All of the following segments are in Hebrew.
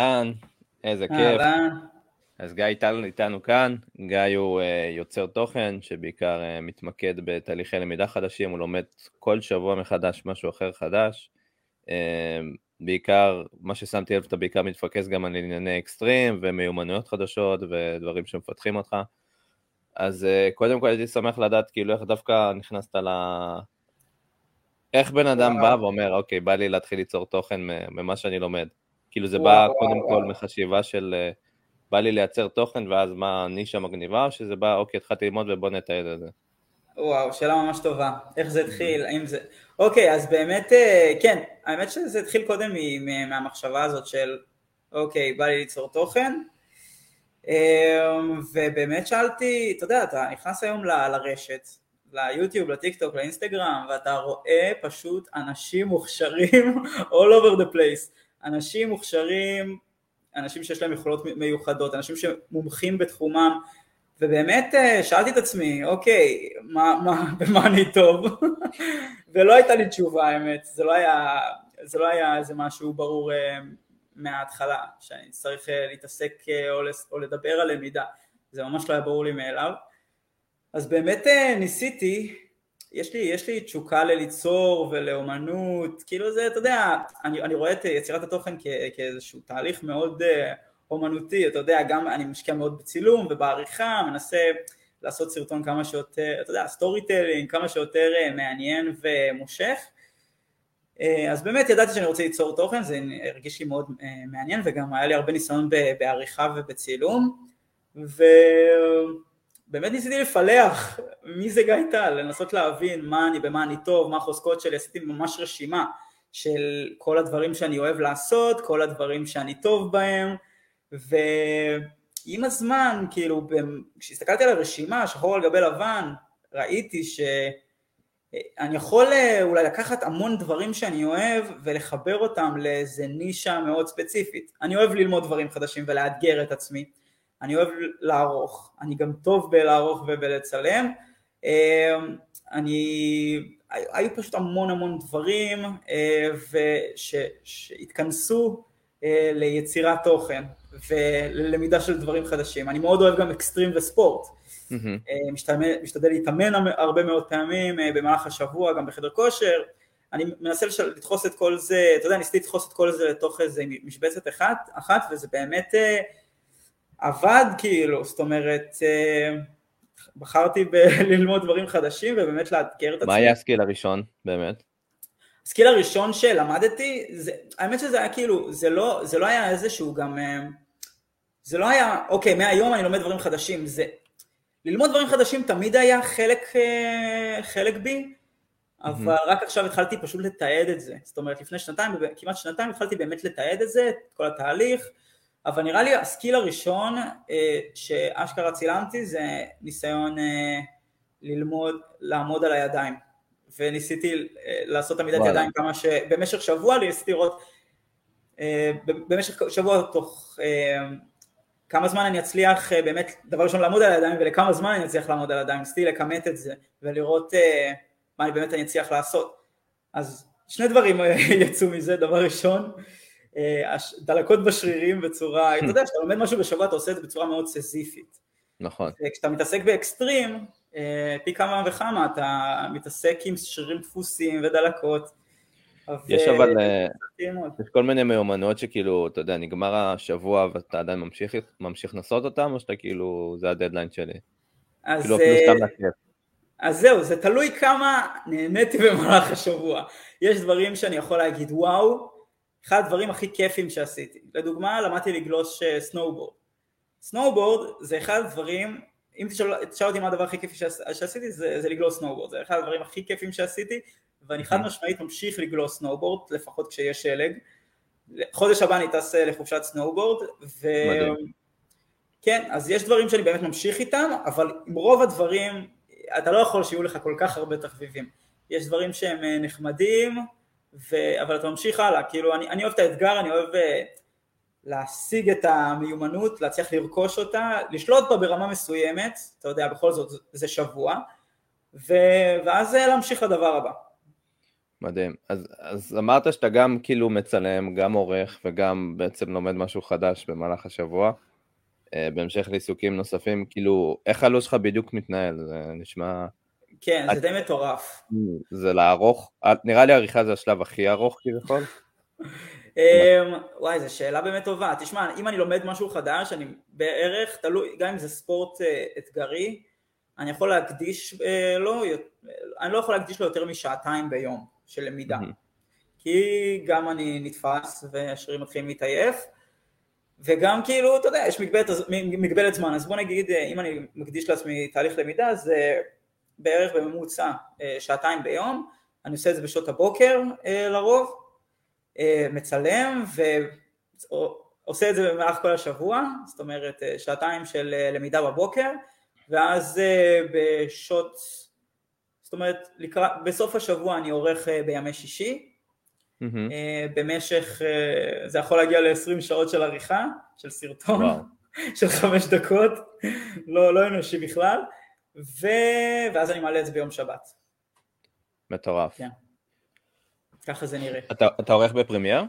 אהלן, איזה כיף. אז גיא איתנו, איתנו כאן, גיא הוא uh, יוצר תוכן שבעיקר uh, מתמקד בתהליכי למידה חדשים, הוא לומד כל שבוע מחדש משהו אחר חדש. Uh, בעיקר, מה ששמתי לב, אתה בעיקר מתפקס גם על ענייני אקסטרים ומיומנויות חדשות ודברים שמפתחים אותך. אז uh, קודם כל הייתי שמח לדעת כאילו איך דווקא נכנסת ל... איך בן אדם בא ואומר, אוקיי, בא לי להתחיל ליצור תוכן ממה שאני לומד. כאילו זה בא קודם כל מחשיבה של בא לי לייצר תוכן ואז מה הנישה מגניבה, או שזה בא, אוקיי, התחלתי ללמוד ובוא נתעד את זה. וואו, שאלה ממש טובה. איך זה התחיל, האם זה... אוקיי, אז באמת, אה, כן, האמת שזה התחיל קודם מהמחשבה הזאת של, אוקיי, בא לי ליצור תוכן, אה, ובאמת שאלתי, אתה יודע, אתה נכנס היום לרשת, ליוטיוב, לטיק טוק, לאינסטגרם, ואתה רואה פשוט אנשים מוכשרים all over the place. אנשים מוכשרים אנשים שיש להם יכולות מיוחדות, אנשים שמומחים בתחומם, ובאמת אה, שאלתי את עצמי, אוקיי, מה, מה, במה אני טוב? ולא הייתה לי תשובה האמת, זה לא היה, זה לא היה איזה משהו ברור אה, מההתחלה, שאני צריך אה, להתעסק או, או לדבר על למידה, זה ממש לא היה ברור לי מאליו. אז באמת ניסיתי יש לי, יש לי תשוקה לליצור ולאומנות, כאילו זה, אתה יודע, אני, אני רואה את יצירת התוכן כ, כאיזשהו תהליך מאוד אה, אומנותי, אתה יודע, גם אני משקיע מאוד בצילום ובעריכה, מנסה לעשות סרטון כמה שיותר, אתה יודע, storytelling, כמה שיותר uh, מעניין ומושך. אה, אז באמת ידעתי שאני רוצה ליצור תוכן, זה הרגיש לי מאוד אה, מעניין וגם היה לי הרבה ניסיון בעריכה ובצילום. ו... באמת ניסיתי לפלח מי זה גיא טל, לנסות להבין מה אני, במה אני טוב, מה החוזקות שלי, עשיתי ממש רשימה של כל הדברים שאני אוהב לעשות, כל הדברים שאני טוב בהם, ועם הזמן, כאילו, כשהסתכלתי על הרשימה, שחור על גבי לבן, ראיתי שאני יכול אה, אולי לקחת המון דברים שאני אוהב ולחבר אותם לאיזה נישה מאוד ספציפית. אני אוהב ללמוד דברים חדשים ולאתגר את עצמי. אני אוהב לערוך, אני גם טוב בלערוך ובלצלם, אמ, אני, היו פשוט המון המון דברים אה, שהתכנסו אה, ליצירת תוכן וללמידה של דברים חדשים. אני מאוד אוהב גם אקסטרים וספורט. Mm-hmm. משתדל להתאמן הרבה מאוד פעמים במהלך השבוע, גם בחדר כושר. אני מנסה לדחוס את כל זה, אתה יודע, ניסיתי לדחוס את כל זה לתוך איזה משבצת אחת, אחת וזה באמת עבד כאילו, זאת אומרת, אה, בחרתי ללמוד דברים חדשים ובאמת לאתגר את עצמי. מה היה הסקיל הראשון באמת? הסקיל הראשון שלמדתי, זה, האמת שזה היה כאילו, זה לא, זה לא היה איזשהו גם, אה, זה לא היה, אוקיי, מהיום אני לומד דברים חדשים, זה, ללמוד דברים חדשים תמיד היה חלק, אה, חלק בי, אבל mm-hmm. רק עכשיו התחלתי פשוט לתעד את זה, זאת אומרת לפני שנתיים, כמעט שנתיים התחלתי באמת לתעד את זה, את כל התהליך, אבל נראה לי הסקיל הראשון אה, שאשכרה צילמתי זה ניסיון אה, ללמוד, לעמוד על הידיים. וניסיתי אה, לעשות עמידת ידיים כמה ש... במשך שבוע ניסיתי לראות במשך שבוע תוך כמה זמן אני אצליח באמת דבר ראשון לעמוד על הידיים ולכמה זמן אני אצליח לעמוד על הידיים, ניסיתי לכמת את זה ולראות מה אני באמת אני אצליח לעשות. אז שני דברים יצאו מזה, דבר ראשון. אה, דלקות בשרירים בצורה, אתה יודע, כשאתה לומד משהו בשבוע אתה עושה את זה בצורה מאוד סזיפית. נכון. כשאתה מתעסק באקסטרים, אה, פי כמה וכמה אתה מתעסק עם שרירים דפוסים ודלקות. יש אבל, אה, יש כל מיני מיומנויות שכאילו, אתה יודע, נגמר השבוע ואתה עדיין ממשיך, ממשיך לנסות אותם, או שאתה כאילו, זה הדדליין שלי? אז, כאילו אפילו סתם להכיר. אז זהו, זה תלוי כמה נהניתי במהלך השבוע. יש דברים שאני יכול להגיד וואו, אחד הדברים הכי כיפים שעשיתי. לדוגמה, למדתי לגלוש סנואובורד. סנואובורד זה אחד הדברים, אם תשאל, תשאל אותי מה הדבר הכי כיפי שעשיתי, זה, זה לגלוש סנואובורד. זה אחד הדברים הכי כיפים שעשיתי, ואני חד משמעית ממשיך לגלוש סנואובורד, לפחות כשיש שלג. חודש הבא אני טס אה, לחופשת סנואובורד, ו... כן, אז יש דברים שאני באמת ממשיך איתם, אבל עם רוב הדברים, אתה לא יכול שיהיו לך כל כך הרבה תחביבים. יש דברים שהם אה, נחמדים, ו... אבל אתה ממשיך הלאה, כאילו אני, אני אוהב את האתגר, אני אוהב uh, להשיג את המיומנות, להצליח לרכוש אותה, לשלוט בה ברמה מסוימת, אתה יודע, בכל זאת זה שבוע, ו... ואז אה, להמשיך לדבר הבא. מדהים. אז, אז אמרת שאתה גם כאילו מצלם, גם עורך וגם בעצם לומד משהו חדש במהלך השבוע. אה, בהמשך לעיסוקים נוספים, כאילו, איך הלו"ז שלך בדיוק מתנהל? זה נשמע... כן. זה די מטורף. זה לארוך, נראה לי עריכה זה השלב הכי ארוך כביכול. אמ, וואי, זו שאלה באמת טובה. תשמע, אם אני לומד משהו חדש, אני בערך, תלוי, גם אם זה ספורט אה, אתגרי, אני יכול להקדיש אה, לו, אני לא יכול להקדיש לו יותר משעתיים ביום של למידה. כי גם אני נתפס והשרירים מתחילים להתעייף, וגם כאילו, אתה יודע, יש מגבלת, מגבלת זמן, אז בוא נגיד, אה, אם אני מקדיש לעצמי תהליך למידה, זה בערך בממוצע שעתיים ביום, אני עושה את זה בשעות הבוקר לרוב, אה, מצלם ועושה את זה במהלך כל השבוע, זאת אומרת אה, שעתיים של אה, למידה בבוקר ואז בשעות, זאת אומרת לקרא, בסוף השבוע אני עורך בימי שישי. mm-hmm. במשך, זה יכול להגיע ל-20 שעות של עריכה, של סרטון, של חמש דקות, לא, לא אנושי בכלל, ו... ואז אני מעלה את זה ביום שבת. מטורף. כן. ככה זה נראה. אתה, אתה עורך בפרמייר?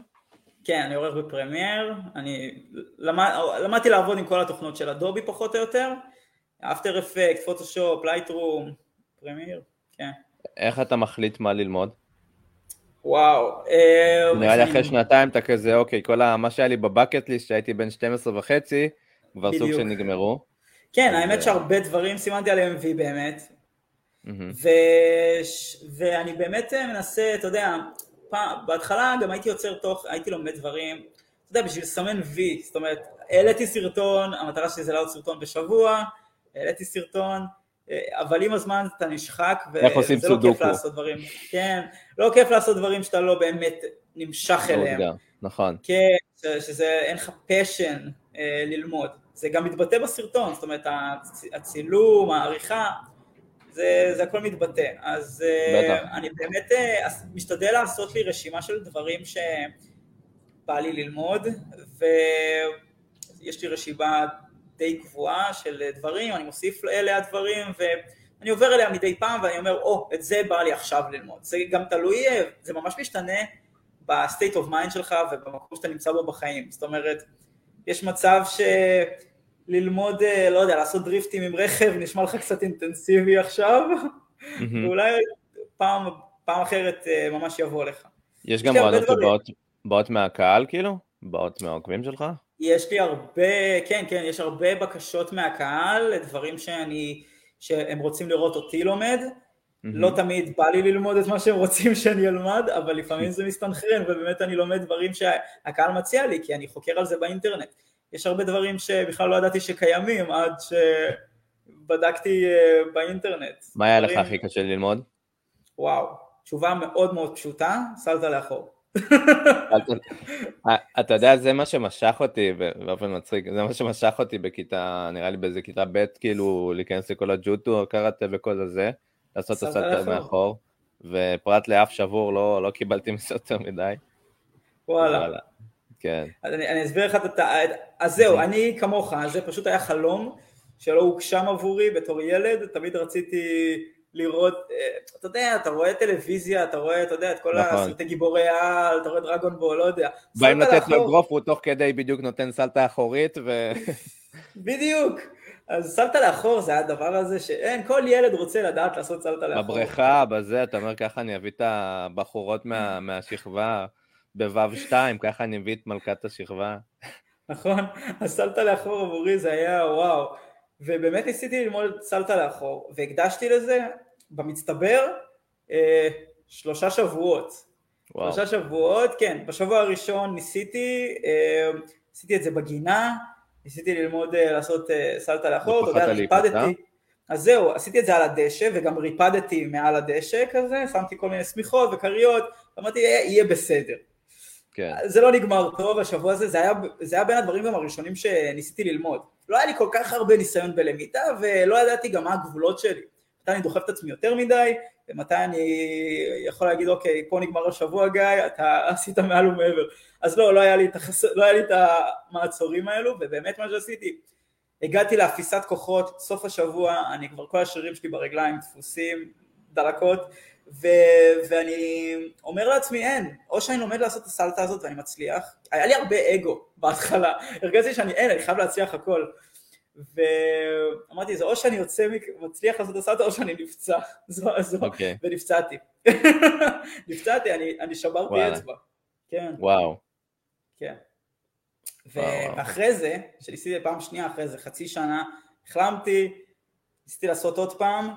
כן, אני עורך בפרמייר, אני למד, למדתי לעבוד עם כל התוכנות של אדובי פחות או יותר, אפטר אפקט, פוטושופ, לייטרום, פרמייר, כן. איך אתה מחליט מה ללמוד? וואו. אה, נראה לי אחרי שנתיים אתה כזה, אוקיי, כל מה שהיה לי בבקט ליסט שהייתי בן 12 וחצי, כבר סוג שנגמרו. כן, האמת אה, שהרבה דברים סימנתי עליהם וי באמת, ו... ואני באמת מנסה, אתה יודע, פעם, בהתחלה גם הייתי יוצר תוך, הייתי לומד דברים, אתה יודע, בשביל לסמן וי, זאת אומרת, העליתי סרטון, המטרה שלי זה לעוד סרטון בשבוע, העליתי סרטון, אבל עם הזמן אתה נשחק, וזה לא כיף לעשות דברים, כן, לא כיף לעשות דברים שאתה לא באמת נמשך אליהם. נכון. כן, שזה, אין לך פשן אה, ללמוד. זה גם מתבטא בסרטון, זאת אומרת, הצילום, העריכה, זה, זה הכל מתבטא. אז אה, בטח. אני באמת אה, משתדל לעשות לי רשימה של דברים שבא לי ללמוד, ויש לי רשימה די קבועה של דברים, אני מוסיף אליה דברים, ואני עובר אליה מדי פעם ואני אומר, או, או, את זה בא לי עכשיו ללמוד. זה גם תלוי, זה ממש משתנה ב state of mind שלך ובמקום שאתה נמצא בו בחיים. זאת אומרת, יש מצב ש... ללמוד, אה, לא יודע, לעשות דריפטים עם רכב נשמע לך קצת אינטנסיבי עכשיו, ואולי פעם, פעם אחרת אה, ממש יבוא לך. יש גם רעיונות שבאות מהקהל כאילו? באות מהעוקבים שלך? יש לי הרבה, כן, כן, יש הרבה בקשות מהקהל לדברים שאני, שהם רוצים לראות אותי לומד. Mm-hmm. לא תמיד בא לי ללמוד את מה שהם רוצים שאני אלמד, אבל לפעמים זה מסתנכרן ובאמת אני לומד דברים שהקהל מציע לי, כי אני חוקר על זה באינטרנט. יש הרבה דברים שבכלל לא ידעתי שקיימים עד שבדקתי אה, באינטרנט. מה היה לך הכי קשה ללמוד? וואו, תשובה מאוד מאוד פשוטה, סלת לאחור. אתה יודע, זה מה שמשך אותי באופן מצחיק, זה מה שמשך אותי בכיתה, נראה לי באיזה כיתה ב', כאילו להיכנס לכל הג'וטו, קראטה וכל הזה, לעשות את הסלט מאחור, ופרט לאף שבור לא, לא קיבלתי מזה יותר מדי. וואלה. כן. אז אני, אני אסביר לך את ה... אז זהו, אני כמוך, זה פשוט היה חלום שלא הוגשם עבורי בתור ילד, תמיד רציתי לראות, אה, אתה יודע, אתה רואה טלוויזיה, אתה רואה, אתה יודע, את כל נכון. הסרטי גיבורי העל, אתה רואה דרגון בול, לא יודע. באים לתת לו אגרוף, הוא תוך כדי בדיוק נותן סלטה אחורית ו... בדיוק. אז סלטה לאחור זה הדבר הזה שאין, כל ילד רוצה לדעת לעשות סלטה לאחור. בבריכה, בזה, אתה אומר ככה אני אביא את הבחורות מה, מהשכבה. בוו 2 ככה אני מביא את מלכת השכבה. נכון, הסלטה לאחור עבורי זה היה וואו, ובאמת ניסיתי ללמוד סלטה לאחור, והקדשתי לזה במצטבר אה, שלושה שבועות. וואו. שלושה שבועות, כן, בשבוע הראשון ניסיתי, אה, ניסיתי את זה בגינה, ניסיתי ללמוד אה, לעשות אה, סלטה לאחור, אתה יודע, ריפדתי. אז זהו, עשיתי את זה על הדשא, וגם ריפדתי מעל הדשא כזה, שמתי כל מיני שמיכות וכריות, אמרתי, יהיה בסדר. כן. זה לא נגמר טוב, השבוע הזה, זה היה, זה היה בין הדברים גם הראשונים שניסיתי ללמוד. לא היה לי כל כך הרבה ניסיון בלמידה, ולא ידעתי גם מה הגבולות שלי. מתי אני דוחף את עצמי יותר מדי, ומתי אני יכול להגיד, אוקיי, פה נגמר השבוע גיא, אתה עשית מעל ומעבר. אז לא, לא היה לי את, החס... לא היה לי את המעצורים האלו, ובאמת מה שעשיתי, הגעתי לאפיסת כוחות, סוף השבוע, אני כבר כל השרירים שלי ברגליים דפוסים, דלקות, ו- ואני אומר לעצמי אין, או שאני לומד לעשות את הסלטה הזאת ואני מצליח, היה לי הרבה אגו בהתחלה, הרגשתי שאני אין, אני חייב להצליח הכל. ואמרתי זה או שאני יוצא, מצליח לעשות את הסלטה או שאני נפצע, זו, זו, okay. אוקיי. ונפצעתי. נפצעתי, אני, אני שברתי וואלה. אצבע. כן. וואו. כן. ואחרי זה, שניסיתי פעם שנייה אחרי זה, חצי שנה, החלמתי, ניסיתי לעשות עוד פעם,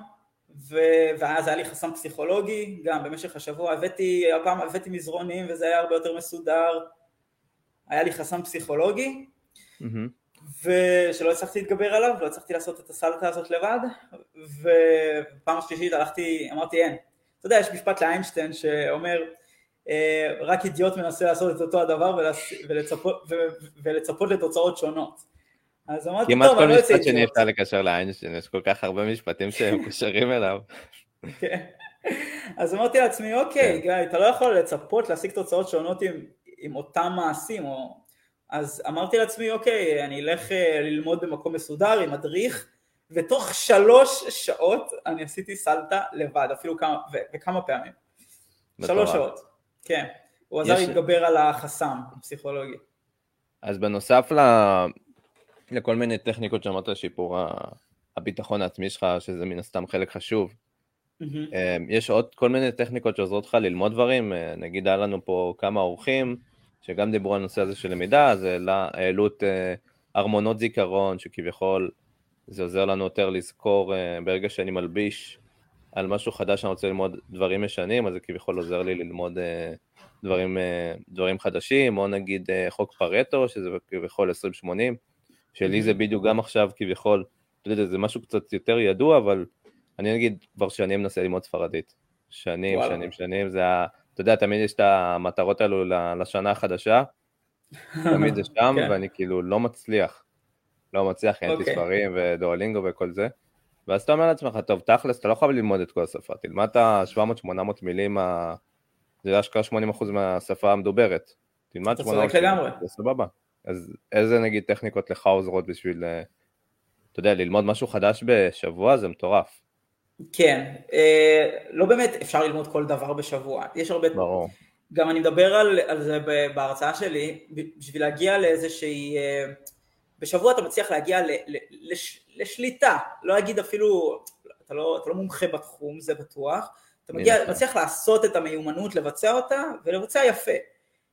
ו... ואז היה לי חסם פסיכולוגי, גם במשך השבוע הבאתי, הפעם הבאתי מזרונים וזה היה הרבה יותר מסודר, היה לי חסם פסיכולוגי, mm-hmm. ושלא הצלחתי להתגבר עליו, לא הצלחתי לעשות את הסלטה הזאת לבד, ופעם שלישית הלכתי, אמרתי אין. אתה יודע, יש משפט לאיינשטיין שאומר, אה, רק אידיוט מנסה לעשות את אותו הדבר ולצפות, ולצפות לתוצאות שונות. אז אמרתי, טוב, אני לא יוצא אידיוט. כמעט כל משפט שאני אפשר לקשר לאיינשטיין, יש כל כך הרבה משפטים שהם קשרים אליו. כן. אז אמרתי לעצמי, אוקיי, כן. גיא, אתה לא יכול לצפות להשיג תוצאות שונות עם אותם מעשים, או... אז אמרתי לעצמי, אוקיי, אני אלך אה, ללמוד במקום מסודר עם מדריך, ותוך שלוש שעות אני עשיתי סלטה לבד, אפילו כמה, ו, וכמה פעמים. שלוש שעות, כן. הוא עזר יש... להתגבר על החסם הפסיכולוגי. אז בנוסף ל... לכל מיני טכניקות שאמרת לשיפור הביטחון העצמי שלך, שזה מן הסתם חלק חשוב. Mm-hmm. יש עוד כל מיני טכניקות שעוזרות לך ללמוד דברים, אה, נגיד היה לנו פה כמה אורחים שגם דיברו על הנושא הזה של למידה, אז העלו את אה, ארמונות זיכרון, שכביכול זה עוזר לנו יותר לזכור אה, ברגע שאני מלביש על משהו חדש שאני רוצה ללמוד דברים ישנים, אז זה כביכול עוזר לי ללמוד דברים, דברים חדשים, או נגיד חוק פרטו, שזה כביכול 20-80, שלי זה בדיוק גם עכשיו כביכול, אתה יודע, זה משהו קצת יותר ידוע, אבל אני נגיד כבר שנים מנסה ללמוד ספרדית. שנים, וואלה. שנים, שנים, זה ה... אתה יודע, תמיד יש את המטרות האלו לשנה החדשה, תמיד זה שם, כן. ואני כאילו לא מצליח. לא מצליח, אין לי אוקיי. ספרים ודואלינגו וכל זה. ואז אתה אומר לעצמך, טוב, תכלס, אתה לא חייב ללמוד את כל השפה, תלמד את ה-700-800 מילים, ה... זה אשכרה 80% מהשפה המדוברת. תלמד 800 מילים, זה סבבה. אז איזה נגיד טכניקות לך עוזרות בשביל, אה, אתה יודע, ללמוד משהו חדש בשבוע זה מטורף. כן, אה, לא באמת אפשר ללמוד כל דבר בשבוע, יש הרבה... ברור. גם אני מדבר על, על זה בהרצאה שלי, בשביל להגיע לאיזושהי... אה, בשבוע אתה מצליח להגיע ל, ל, לש, לשליטה, לא אגיד אפילו, אתה לא, אתה לא מומחה בתחום, זה בטוח, אתה מגיע, מצליח לעשות את המיומנות, לבצע אותה, ולבצע יפה.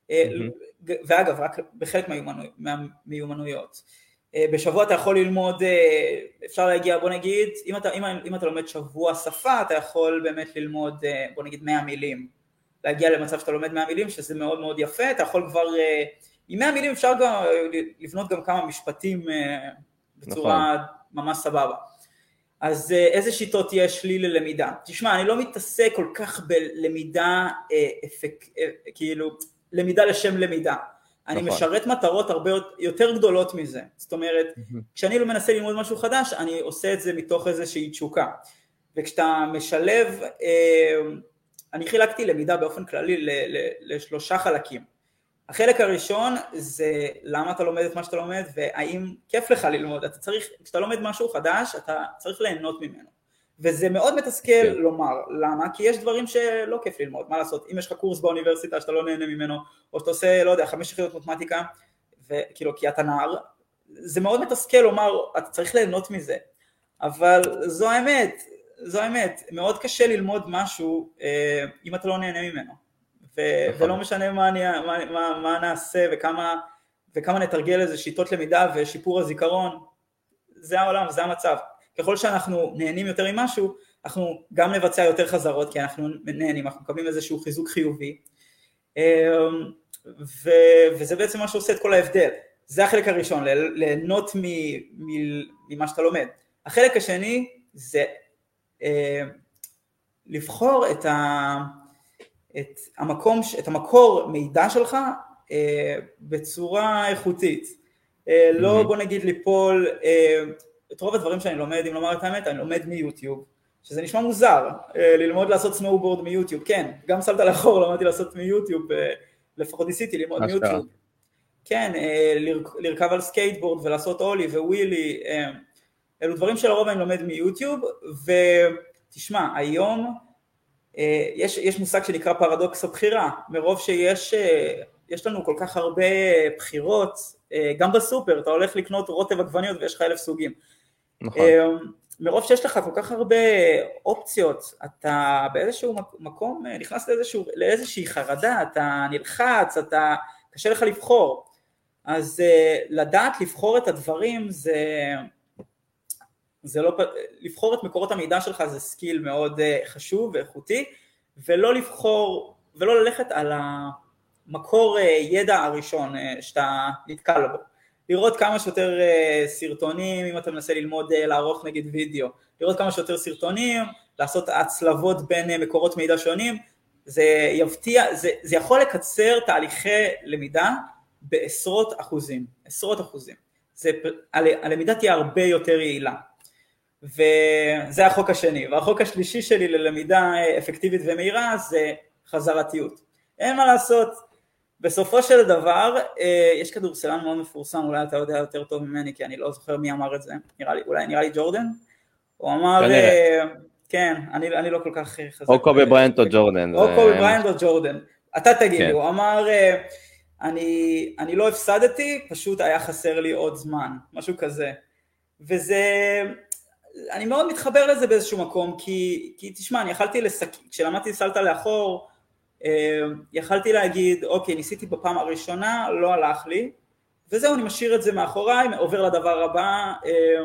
Mm-hmm. ואגב, רק בחלק מהמיומנויות. אה, בשבוע אתה יכול ללמוד, אה, אפשר להגיע, בוא נגיד, אם אתה, אם, אם אתה לומד שבוע שפה, אתה יכול באמת ללמוד, בוא נגיד 100 מילים. להגיע למצב שאתה לומד 100 מילים, שזה מאוד מאוד יפה, אתה יכול כבר, עם 100 מילים אפשר גם לבנות גם כמה משפטים בצורה נכון. ממש סבבה. אז איזה שיטות יש לי ללמידה? תשמע, אני לא מתעסק כל כך בלמידה אפק, כאילו למידה לשם למידה. אני נכון. משרת מטרות הרבה יותר גדולות מזה. זאת אומרת, mm-hmm. כשאני לא מנסה ללמוד משהו חדש, אני עושה את זה מתוך איזושהי תשוקה. וכשאתה משלב, אה, אני חילקתי למידה באופן כללי לשלושה חלקים. החלק הראשון זה למה אתה לומד את מה שאתה לומד והאם כיף לך ללמוד. אתה צריך, כשאתה לומד משהו חדש, אתה צריך ליהנות ממנו. וזה מאוד מתסכל כן. לומר, למה? כי יש דברים שלא כיף ללמוד, מה לעשות, אם יש לך קורס באוניברסיטה שאתה לא נהנה ממנו, או שאתה עושה, לא יודע, חמש יחידות מתמטיקה, וכאילו, כי אתה נער, זה מאוד מתסכל לומר, אתה צריך ליהנות מזה, אבל זו האמת, זו האמת, מאוד קשה ללמוד משהו אה, אם אתה לא נהנה ממנו, ו- נכון. ולא משנה מה, אני, מה, מה, מה נעשה וכמה, וכמה נתרגל איזה שיטות למידה ושיפור הזיכרון, זה העולם, זה המצב. ככל שאנחנו נהנים יותר ממשהו, אנחנו גם נבצע יותר חזרות כי אנחנו נהנים, אנחנו מקבלים איזשהו חיזוק חיובי אמ, ו, וזה בעצם מה שעושה את כל ההבדל. זה החלק הראשון, ליהנות ממה שאתה לומד. החלק השני זה אה, לבחור את, ה, את, המקום, את המקור מידע שלך אה, בצורה איכותית. אה, לא בוא נגיד ליפול את רוב הדברים שאני לומד, אם לומר את האמת, אני לומד מיוטיוב, שזה נשמע מוזר, אה, ללמוד לעשות סנואובורד מיוטיוב, כן, גם סלטה לאחור למדתי לעשות מיוטיוב, אה, לפחות ניסיתי ללמוד מיוטיוב. כן, אה, לרכב על סקייטבורד ולעשות אולי wheelie, אלו דברים שלרוב אני לומד מיוטיוב, ותשמע, היום יש, יש מושג שנקרא פרדוקס הבחירה, מרוב שיש יש לנו כל כך הרבה בחירות, גם בסופר, אתה הולך לקנות רוטב עגבניות ויש לך אלף סוגים. נכון. מרוב שיש לך כל כך הרבה אופציות, אתה באיזשהו מקום נכנס לאיזשהו, לאיזושהי חרדה, אתה נלחץ, אתה, קשה לך לבחור. אז אה, לדעת לבחור את הדברים זה, זה לא, לבחור את מקורות המידע שלך זה skill מאוד אה, חשוב ואיכותי, ולא לבחור, ולא ללכת על המקור ידע הראשון שאתה נתקל בו. לראות כמה שיותר uh, סרטונים, אם אתה מנסה ללמוד אה, לערוך נגיד וידאו, לראות כמה שיותר סרטונים, לעשות הצלבות בין אה, מקורות מידע שונים, זה יבטיח, זה, זה יכול לקצר תהליכי למידה בעשרות אחוזים, עשרות אחוזים. זה, הלמידה תהיה הרבה יותר יעילה. וזה החוק השני. והחוק השלישי שלי ללמידה אפקטיבית ומהירה זה חזרתיות. אין מה לעשות, בסופו של דבר, אה, יש כדורסלן מאוד מפורסם, אולי אתה יודע יותר טוב ממני, כי אני לא זוכר מי אמר את זה, נראה לי, אולי נראה לי ג'ורדן? הוא אמר, אה, כן, אני, אני לא כל כך חזק. או קובי בריינט או ג'ורדן. או קובי בריינט או ג'ורדן. אתה תגיד לי, כן. הוא אמר, אה, אני, אני לא הפסדתי, פשוט היה חסר לי עוד זמן, משהו כזה. וזה, אני מאוד מתחבר לזה באיזשהו מקום, כי, כי תשמע, אני יכלתי לסק... כשלמדתי סלטה לאחור, יכלתי להגיד, אוקיי, ניסיתי בפעם הראשונה, לא הלך לי, וזהו, אני משאיר את זה מאחוריי, עובר לדבר הבא, אה,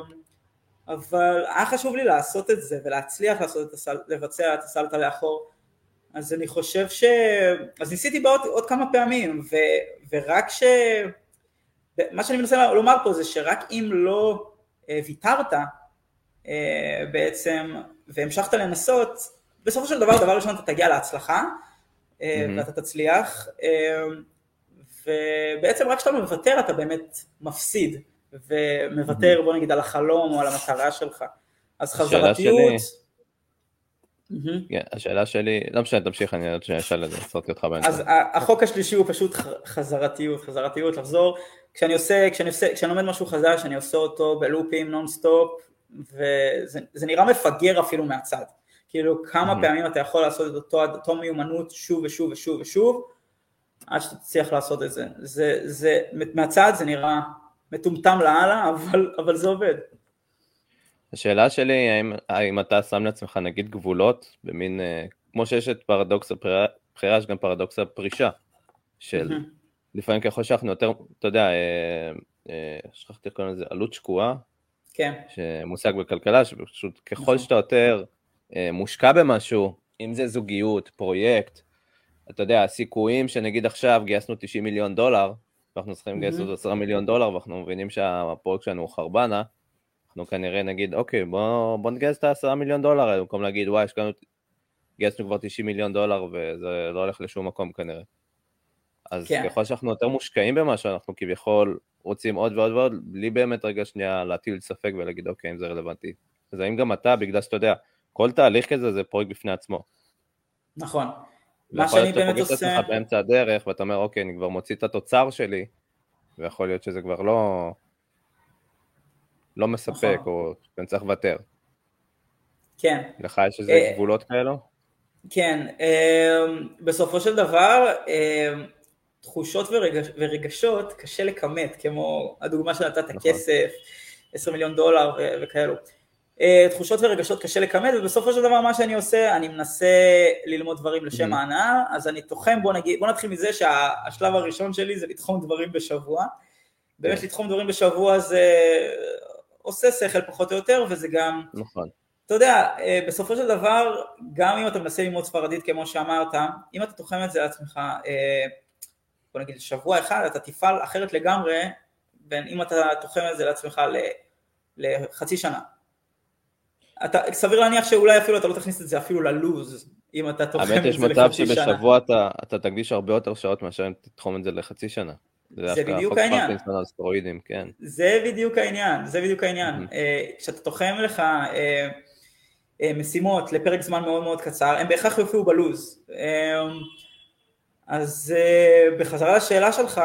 אבל היה חשוב לי לעשות את זה ולהצליח לעשות את הסל... לבצע את הסלטה לאחור, אז אני חושב ש... אז ניסיתי בעוד עוד כמה פעמים, ו... ורק ש... מה שאני מנסה לומר פה זה שרק אם לא אה, ויתרת אה, בעצם והמשכת לנסות, בסופו של דבר, דבר ראשון אתה תגיע להצלחה. ואתה תצליח, אה, ובעצם רק כשאתה מוותר אתה באמת מפסיד, ומוותר mm-hmm. בוא נגיד על החלום או על המטרה שלך. אז חזרתיות... כן, השאלה שלי, לא משנה, תמשיך, אני עוד שניה אשאל את זה, עצרתי אותך באמצע. אז החוק השלישי הוא פשוט חזרתיות, חזרתיות, לחזור. כשאני עושה, כשאני עושה, כשאני לומד משהו חדש, אני עושה אותו בלופים נונסטופ, וזה נראה מפגר אפילו מהצד. כאילו כמה mm-hmm. פעמים אתה יכול לעשות את אותו, אותו מיומנות שוב ושוב ושוב ושוב, עד שאתה תצליח לעשות את זה. זה, זה מהצד זה נראה מטומטם לאללה, אבל, אבל זה עובד. השאלה שלי, האם, האם אתה שם לעצמך נגיד גבולות, במין, אה, כמו שיש את פרדוקס הבחירה, יש גם פרדוקס הפרישה, של mm-hmm. לפעמים ככל שאנחנו יותר, אתה יודע, אה, אה, שכחתי קוראים לזה, עלות שקועה, כן. שמושג בכלכלה, שפשוט ככל נכון. שאתה יותר מושקע במשהו, אם זה זוגיות, פרויקט, אתה יודע, הסיכויים שנגיד עכשיו גייסנו 90 מיליון דולר, ואנחנו צריכים לגייס עוד 10 מיליון דולר, ואנחנו מבינים שהפרויקט שלנו הוא חרבנה, אנחנו כנראה נגיד, אוקיי, בוא, בוא נגייס את ה-10 מיליון דולר האלה, במקום להגיד, וואי, יש לנו, גייסנו כבר 90 מיליון דולר, וזה לא הולך לשום מקום כנראה. אז כן. ככל שאנחנו יותר מושקעים במשהו, אנחנו כביכול רוצים עוד ועוד ועוד, בלי באמת רגע שנייה להטיל ספק ולהגיד, אוקיי, אם זה רלוונטי. אז האם גם אתה, בגלל שאתה יודע, כל תהליך כזה זה פרויקט בפני עצמו. נכון. מה שאני באמת עושה... יכול להיות שאתה פוגש את עצמך באמצע הדרך, ואתה אומר, אוקיי, אני כבר מוציא את התוצר שלי, ויכול להיות שזה כבר לא... לא מספק, נכון. או שאני צריך לוותר. כן. לך יש איזה אה, גבולות כאלו? כן, אה, בסופו של דבר, אה, תחושות ורגש, ורגשות קשה לכמת, כמו הדוגמה שנתת, נכון. כסף, 10 מיליון דולר וכאלו. תחושות ורגשות קשה לכמת, ובסופו של דבר מה שאני עושה, אני מנסה ללמוד דברים לשם ההנאה, אז אני תוחם, בוא נגיד, בוא נתחיל מזה שהשלב הראשון שלי זה לתחום דברים בשבוע. באמת כן. לתחום דברים בשבוע זה עושה שכל פחות או יותר, וזה גם... נכון. אתה יודע, אה, בסופו של דבר, גם אם אתה מנסה ללמוד ספרדית כמו שאמרת, אם אתה תוחם את זה לעצמך, אה, בוא נגיד שבוע אחד, אתה תפעל אחרת לגמרי, בין אם אתה תוחם את זה לעצמך לחצי שנה. אתה, סביר להניח שאולי אפילו אתה לא תכניס את זה אפילו ללוז, אם אתה תוחם את זה לחצי שנה. האמת יש מצב שבשבוע אתה, אתה תקדיש הרבה יותר שעות מאשר אם תתחום את זה לחצי שנה. זה בדיוק העניין. כן. זה בדיוק העניין, זה בדיוק העניין. אה, כשאתה תוחם לך אה, אה, משימות לפרק זמן מאוד מאוד קצר, הם בהכרח יופיעו בלוז. אז בחזרה לשאלה שלך,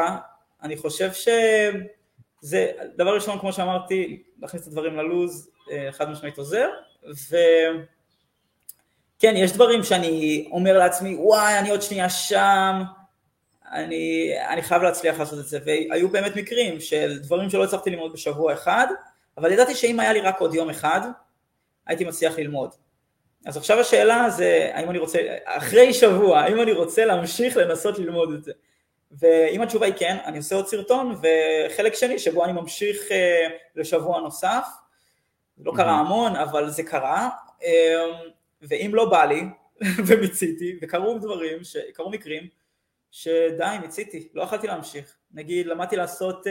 אני חושב שזה, דבר ראשון, כמו שאמרתי, להכניס את הדברים ללוז, חד משמעית עוזר, כן, יש דברים שאני אומר לעצמי, וואי, אני עוד שנייה שם, אני, אני חייב להצליח לעשות את זה, והיו באמת מקרים של דברים שלא הצלחתי ללמוד בשבוע אחד, אבל ידעתי שאם היה לי רק עוד יום אחד, הייתי מצליח ללמוד. אז עכשיו השאלה זה, האם אני רוצה, אחרי שבוע, האם אני רוצה להמשיך לנסות ללמוד את זה? ואם התשובה היא כן, אני עושה עוד סרטון, וחלק שני שבו אני ממשיך uh, לשבוע נוסף, לא קרה המון, אבל זה קרה, uh, ואם לא בא לי, ומיציתי, וקרו דברים, ש... קרו מקרים, שדי, מיציתי, לא יכולתי להמשיך. נגיד, למדתי לעשות uh,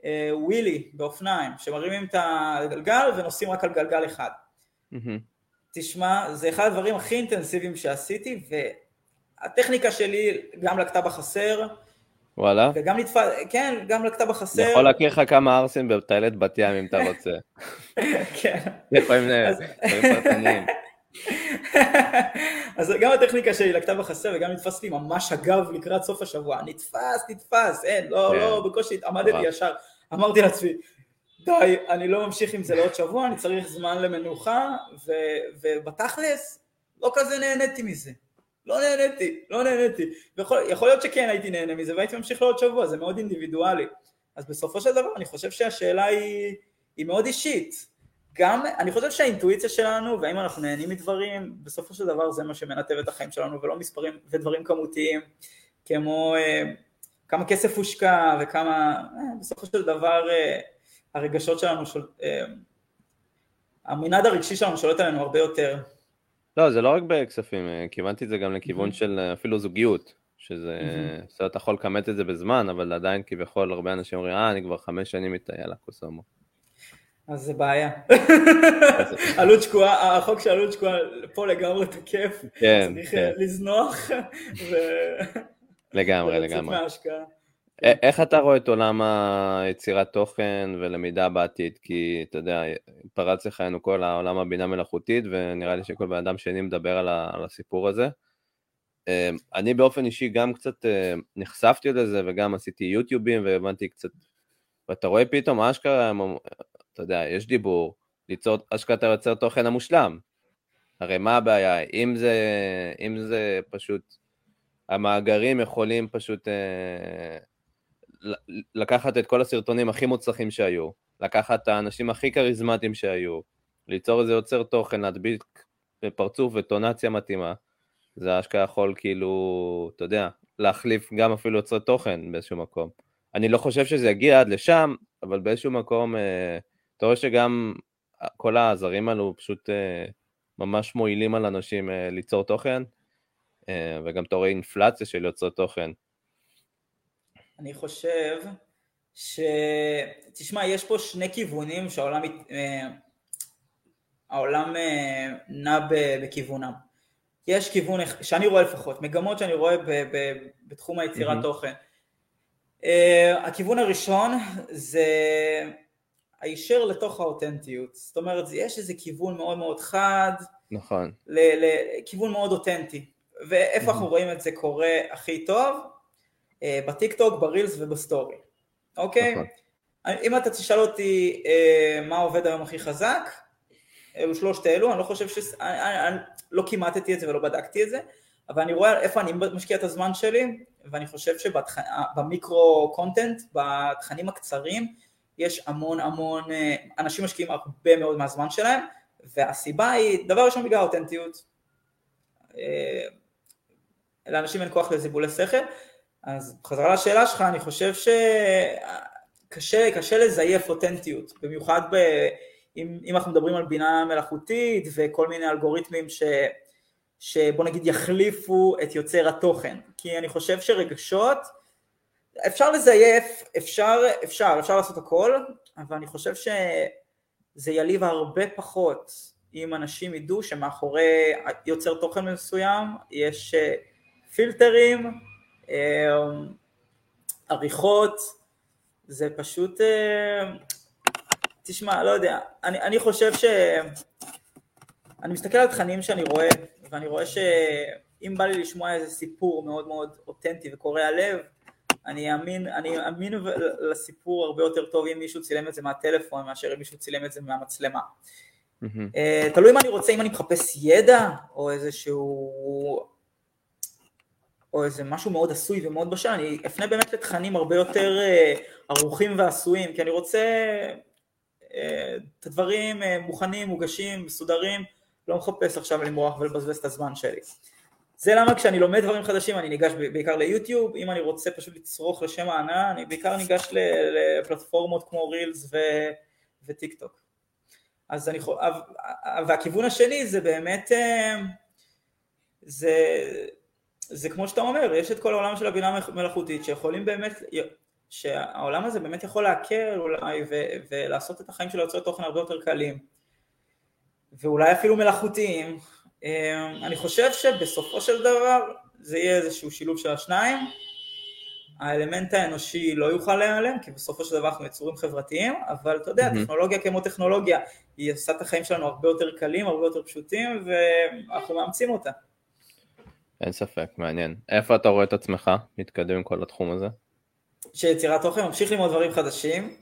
uh, ווילי באופניים, שמרימים את הגלגל ונוסעים רק על גלגל אחד. תשמע, זה אחד הדברים הכי אינטנסיביים שעשיתי, והטכניקה שלי גם לקטה בחסר. וואלה? וגם נתפס, כן, גם לקטה בחסר. אני יכול להכיר לך כמה ערסים בטיילת בת ים אם אתה רוצה. כן. יכולים פרטניים. אז גם הטכניקה שלי לקטה בחסר וגם נתפס לי ממש הגב לקראת סוף השבוע. נתפס, נתפס, אין, לא, כן. לא, בקושי עמדתי ישר. אמרתי לעצמי, די, אני לא ממשיך עם זה לעוד שבוע, אני צריך זמן למנוחה, ובתכלס, לא כזה נהניתי מזה. לא נהניתי, לא נהניתי. ויכול להיות שכן הייתי נהנה מזה והייתי ממשיך לעוד שבוע, זה מאוד אינדיבידואלי. אז בסופו של דבר אני חושב שהשאלה היא, היא מאוד אישית. גם, אני חושב שהאינטואיציה שלנו, והאם אנחנו נהנים מדברים, בסופו של דבר זה מה שמנתב את החיים שלנו, ולא מספרים ודברים כמותיים, כמו אה, כמה כסף הושקע וכמה, אה, בסופו של דבר אה, הרגשות שלנו, שול, אה, המנעד הרגשי שלנו שולט עלינו הרבה יותר. לא, זה לא רק בכספים, אה, כיוונתי את זה גם לכיוון mm-hmm. של אה, אפילו זוגיות, שזה, mm-hmm. אתה יכול לכמת את זה בזמן, אבל עדיין כביכול הרבה אנשים אומרים, אה, אני כבר חמש שנים מטייל הקוסומו. אז זה בעיה. עלות שקועה, החוק של עלות שקועה פה לגמרי תקף, כן, צריך כן. לזנוח. לגמרי, לגמרי. איך אתה רואה את עולם היצירת תוכן ולמידה בעתיד? כי אתה יודע, פרץ לחיינו כל העולם הבינה מלאכותית, ונראה לי שכל בן אדם שני מדבר על הסיפור הזה. אמ, אני באופן אישי גם קצת אה, נחשפתי לזה, וגם עשיתי יוטיובים, והבנתי קצת, ואתה רואה פתאום אשכרה, אתה יודע, יש דיבור, ליצור, אשכרה אתה יוצר תוכן המושלם. הרי מה הבעיה? אם זה, אם זה פשוט, המאגרים יכולים פשוט אה, לקחת את כל הסרטונים הכי מוצלחים שהיו, לקחת את האנשים הכי כריזמטיים שהיו, ליצור איזה יוצר תוכן, להדביק פרצוף וטונציה מתאימה, זה אשכרה יכול כאילו, אתה יודע, להחליף גם אפילו יוצרי תוכן באיזשהו מקום. אני לא חושב שזה יגיע עד לשם, אבל באיזשהו מקום, אה, אתה רואה שגם כל העזרים האלו פשוט אה, ממש מועילים על אנשים אה, ליצור תוכן, אה, וגם אתה רואה אינפלציה של יוצרי תוכן. אני חושב ש... תשמע, יש פה שני כיוונים שהעולם אה, העולם אה, נע בכיוונם. יש כיוון, שאני רואה לפחות, מגמות שאני רואה ב, ב, בתחום היצירת mm-hmm. תוכן. Uh, הכיוון הראשון זה הישר לתוך האותנטיות, זאת אומרת יש איזה כיוון מאוד מאוד חד, נכון, לכיוון מאוד אותנטי, ואיפה mm-hmm. אנחנו רואים את זה קורה הכי טוב? Uh, בטיק טוק, ברילס ובסטורי, אוקיי? נכון. אם אתה תשאל אותי uh, מה עובד היום הכי חזק, אלו שלושת אלו, אני לא חושב ש... אני, אני, אני לא כימטתי את זה ולא בדקתי את זה, אבל אני רואה איפה אני משקיע את הזמן שלי, ואני חושב שבמיקרו קונטנט, בתכנים הקצרים, יש המון המון, אה, אנשים משקיעים הרבה מאוד מהזמן שלהם, והסיבה היא, דבר ראשון בגלל האותנטיות, אה, לאנשים אין כוח לזיבולי שכל, אז חזרה לשאלה שלך, אני חושב שקשה קשה לזייף אותנטיות, במיוחד ב... אם, אם אנחנו מדברים על בינה מלאכותית וכל מיני אלגוריתמים ש, שבוא נגיד יחליפו את יוצר התוכן, כי אני חושב שרגשות, אפשר לזייף, אפשר, אפשר, אפשר לעשות הכל, אבל אני חושב שזה יליב הרבה פחות אם אנשים ידעו שמאחורי יוצר תוכן מסוים יש אה, פילטרים, עריכות, זה פשוט אה, תשמע, לא יודע, אני, אני חושב ש... אני מסתכל על תכנים שאני רואה, ואני רואה שאם בא לי לשמוע איזה סיפור מאוד מאוד אותנטי וקורע לב, אני אאמין, אני אאמין לסיפור הרבה יותר טוב אם מישהו צילם את זה מהטלפון מאשר אם מישהו צילם את זה מהמצלמה. Mm-hmm. תלוי מה אני רוצה, אם אני מחפש ידע, או איזשהו... או איזה משהו מאוד עשוי ומאוד בשל, אני אפנה באמת לתכנים הרבה יותר ערוכים ועשויים, כי אני רוצה את הדברים מוכנים, מוגשים, מסודרים, לא מחפש עכשיו למרוח ולבזבז את הזמן שלי. זה למה כשאני לומד דברים חדשים אני ניגש בעיקר ליוטיוב, אם אני רוצה פשוט לצרוך לשם ההנאה, אני בעיקר ניגש לפלטפורמות כמו רילס וטיק טוק. אז אני יכול, והכיוון השני זה באמת, אה, זה, זה כמו שאתה אומר, יש את כל העולם של הבינה מלאכותית שיכולים באמת, שהעולם הזה באמת יכול להקל אולי ו, ולעשות את החיים של היוצרי תוכן הרבה יותר קלים. ואולי אפילו מלאכותיים. אמ, אני חושב שבסופו של דבר זה יהיה איזשהו שילוב של השניים. האלמנט האנושי לא יוכל להיעלם כי בסופו של דבר אנחנו יצורים חברתיים אבל אתה יודע, mm-hmm. טכנולוגיה כמו טכנולוגיה היא עושה את החיים שלנו הרבה יותר קלים, הרבה יותר פשוטים ואנחנו מאמצים אותה אין ספק, מעניין. איפה אתה רואה את עצמך מתקדם עם כל התחום הזה? שיצירת תוכן ממשיך ללמוד דברים חדשים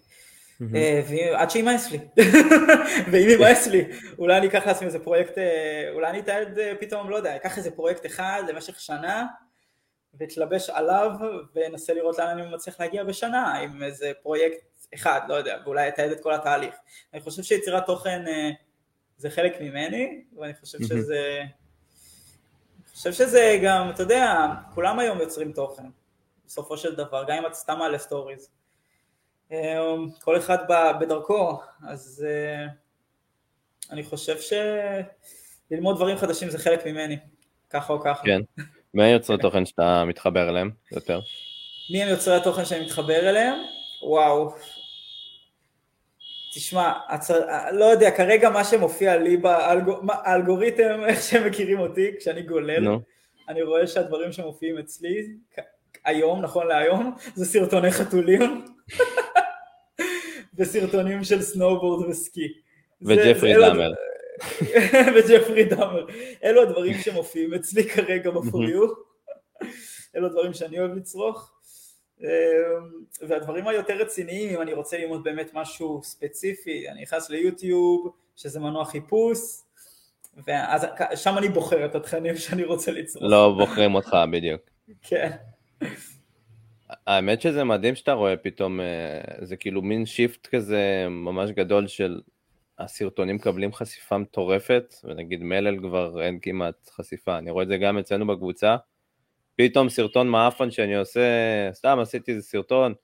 אה, עד שימאס לי, ואם ימאס לי, אולי אני אקח לעצמי איזה פרויקט, אה, אולי אני אתעד אה, פתאום, לא יודע, אקח איזה פרויקט אחד למשך שנה, ואתלבש עליו, ואנסה לראות לאן אני מצליח להגיע בשנה, עם איזה פרויקט אחד, לא יודע, ואולי אתעד את כל התהליך. אני חושב שיצירת תוכן זה חלק ממני, ואני חושב שזה... חושב שזה גם, אתה יודע, כולם היום יוצרים תוכן, בסופו של דבר, גם אם אתה סתם מעלה סטוריז. אמ, כל אחד בדרכו, אז אה, אני חושב שללמוד דברים חדשים זה חלק ממני, ככה או ככה. כן, מי היוצרי תוכן שאתה מתחבר אליהם יותר? מי הם יוצרי התוכן שאני מתחבר אליהם? וואו. תשמע, הצר... לא יודע, כרגע מה שמופיע לי באלגוריתם, איך שהם מכירים אותי, כשאני גולל, no. אני רואה שהדברים שמופיעים אצלי, היום, נכון להיום, זה סרטוני חתולים. בסרטונים של סנובורד וסקי. וג'פרי דאמר. וג'פרי דאמר. אלו הדברים שמופיעים אצלי כרגע בפוריו. אלו הדברים שאני אוהב לצרוך. אמ, והדברים היותר רציניים, אם אני רוצה ללמוד באמת משהו ספציפי, אני נכנס ליוטיוב, שזה מנוע חיפוש, ואז שם אני בוחר את התכנים שאני רוצה לצרוך. לא בוחרים אותך בדיוק. כן. האמת שזה מדהים שאתה רואה פתאום, אה, זה כאילו מין שיפט כזה ממש גדול של הסרטונים מקבלים חשיפה מטורפת, ונגיד מלל כבר אין כמעט חשיפה, אני רואה את זה גם אצלנו בקבוצה, פתאום סרטון מעפן שאני עושה, סתם עשיתי איזה סרטון,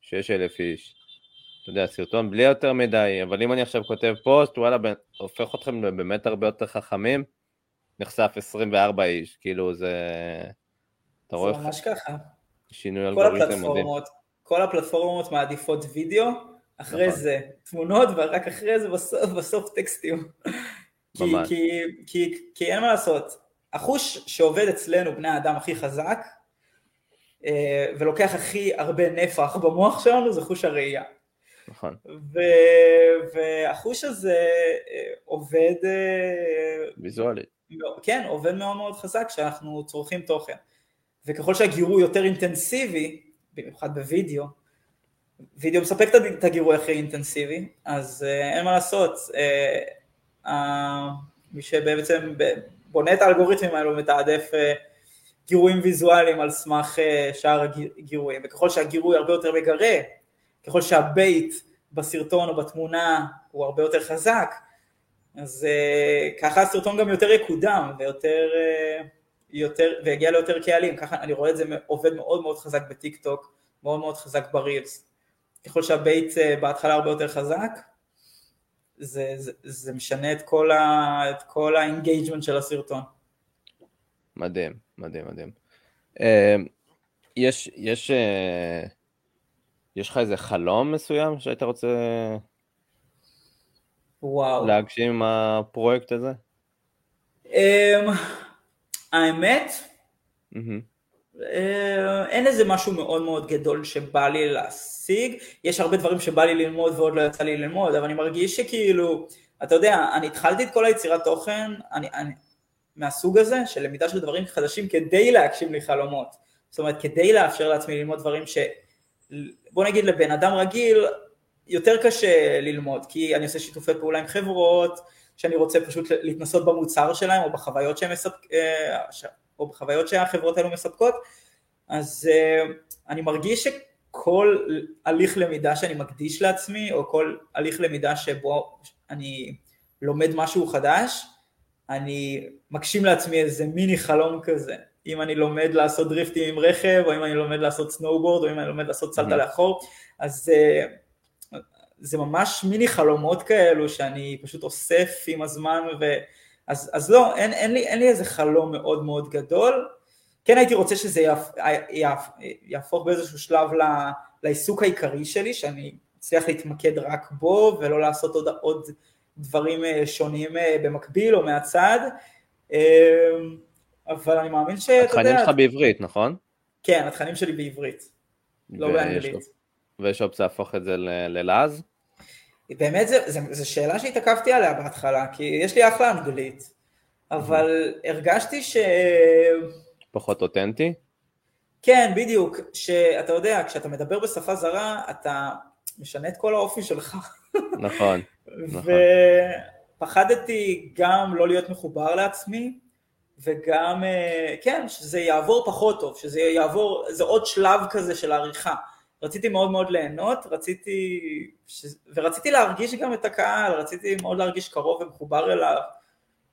שש אלף איש, אתה יודע, סרטון בלי יותר מדי, אבל אם אני עכשיו כותב פוסט, וואלה, הופך אתכם באמת הרבה יותר חכמים, נחשף 24 איש, כאילו זה... אתה רואה... זה ממש ככה. שינוי אלגוריתם מדהים. כל הפלטפורמות מעדיפות וידאו, אחרי נכון. זה תמונות ורק אחרי זה בסוף, בסוף טקסטים. כי, כי, כי, כי אין מה לעשות, החוש שעובד אצלנו בני האדם הכי חזק אה, ולוקח הכי הרבה נפח במוח שלנו זה חוש הראייה. נכון. ו, והחוש הזה אה, עובד... אה, ויזואלית. כן, עובד מאוד מאוד חזק כשאנחנו צורכים תוכן. וככל שהגירוי יותר אינטנסיבי, במיוחד בווידאו, וידאו מספק את הגירוי הכי אינטנסיבי, אז אין מה לעשות, מי שבעצם בונה את האלגוריתמים האלו מתעדף אה, גירויים ויזואליים על סמך אה, שאר הגירויים, וככל שהגירוי הרבה יותר מגרה, ככל שה bait בסרטון או בתמונה הוא הרבה יותר חזק, אז אה, ככה הסרטון גם יותר יקודם ויותר... יותר, ויגיע ליותר קהלים, ככה אני רואה את זה עובד מאוד מאוד חזק בטיק טוק, מאוד מאוד חזק ברילס. ככל שה bait בהתחלה הרבה יותר חזק, זה, זה, זה משנה את כל, ה, את כל ה engagement של הסרטון. מדהים, מדהים, מדהים. אה, יש, יש, אה, יש לך איזה חלום מסוים שהיית רוצה וואו. להגשים עם הפרויקט הזה? אמ, האמת, אה, אין איזה משהו מאוד מאוד גדול שבא לי להשיג, יש הרבה דברים שבא לי ללמוד ועוד לא יצא לי ללמוד, אבל אני מרגיש שכאילו, אתה יודע, אני התחלתי את כל היצירת תוכן אני, אני, מהסוג הזה, של למידה של דברים חדשים כדי להגשים לי חלומות, זאת אומרת כדי לאפשר לעצמי ללמוד דברים ש... בוא נגיד לבן אדם רגיל יותר קשה ללמוד, כי אני עושה שיתופי פעולה עם חברות, שאני רוצה פשוט להתנסות במוצר שלהם או בחוויות, מספק, או בחוויות שהחברות האלו מספקות, אז אני מרגיש שכל הליך למידה שאני מקדיש לעצמי, או כל הליך למידה שבו אני לומד משהו חדש, אני מגשים לעצמי איזה מיני חלום כזה. אם אני לומד לעשות דריפטים עם רכב, או אם אני לומד לעשות סנואובורד, או אם אני לומד לעשות סלטה לאחור, אז uh, זה ממש מיני חלומות כאלו שאני פשוט אוסף עם הזמן, ו... אז, אז לא, אין, אין, לי, אין לי איזה חלום מאוד מאוד גדול. כן הייתי רוצה שזה יהפ, יהפ, יהפוך באיזשהו שלב לעיסוק העיקרי שלי, שאני אצליח להתמקד רק בו ולא לעשות עוד, עוד דברים אה, שונים אה, במקביל או מהצד, אה, אבל אני מאמין שאתה יודע... התכנים שלך בעברית, נכון? כן, התכנים שלי בעברית, לא באנגלית. ויש אופציה להפוך את זה ללעז? באמת זו שאלה שהתעכבתי עליה בהתחלה, כי יש לי אחלה אנגלית, אבל הרגשתי ש... פחות אותנטי? כן, בדיוק, שאתה יודע, כשאתה מדבר בשפה זרה, אתה משנה את כל האופי שלך. נכון. נכון. ופחדתי גם לא להיות מחובר לעצמי, וגם, אה, כן, שזה יעבור פחות טוב, שזה יעבור, זה עוד שלב כזה של העריכה. רציתי מאוד מאוד ליהנות, רציתי, ש... ורציתי להרגיש גם את הקהל, רציתי מאוד להרגיש קרוב ומחובר אליו,